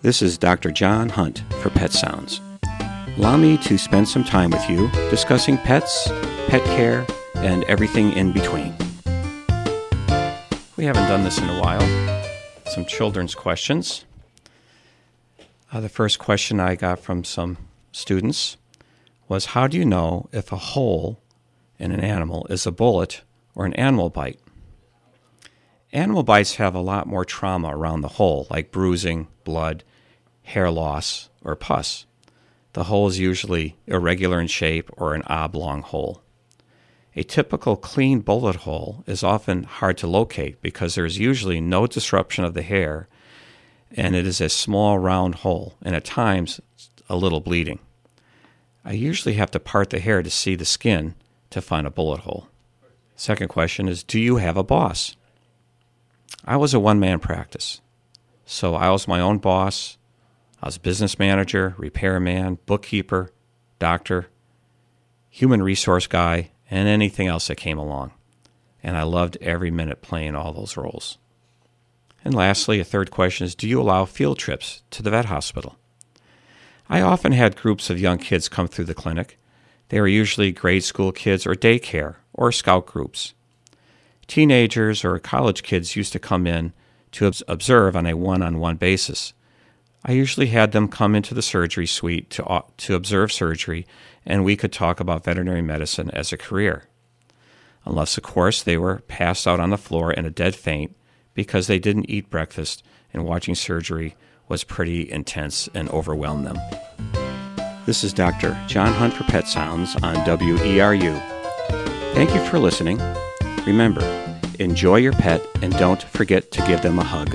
This is Dr. John Hunt for Pet Sounds. Allow me to spend some time with you discussing pets, pet care, and everything in between. We haven't done this in a while. Some children's questions. Uh, the first question I got from some students was How do you know if a hole in an animal is a bullet or an animal bite? Animal bites have a lot more trauma around the hole, like bruising, blood, hair loss, or pus. The hole is usually irregular in shape or an oblong hole. A typical clean bullet hole is often hard to locate because there is usually no disruption of the hair and it is a small round hole and at times a little bleeding. I usually have to part the hair to see the skin to find a bullet hole. Second question is Do you have a boss? I was a one man practice. So I was my own boss. I was business manager, repairman, bookkeeper, doctor, human resource guy, and anything else that came along. And I loved every minute playing all those roles. And lastly, a third question is Do you allow field trips to the vet hospital? I often had groups of young kids come through the clinic. They were usually grade school kids or daycare or scout groups. Teenagers or college kids used to come in to observe on a one on one basis. I usually had them come into the surgery suite to, to observe surgery, and we could talk about veterinary medicine as a career. Unless, of course, they were passed out on the floor in a dead faint because they didn't eat breakfast and watching surgery was pretty intense and overwhelmed them. This is Dr. John Hunt for Pet Sounds on WERU. Thank you for listening. Remember, enjoy your pet and don't forget to give them a hug.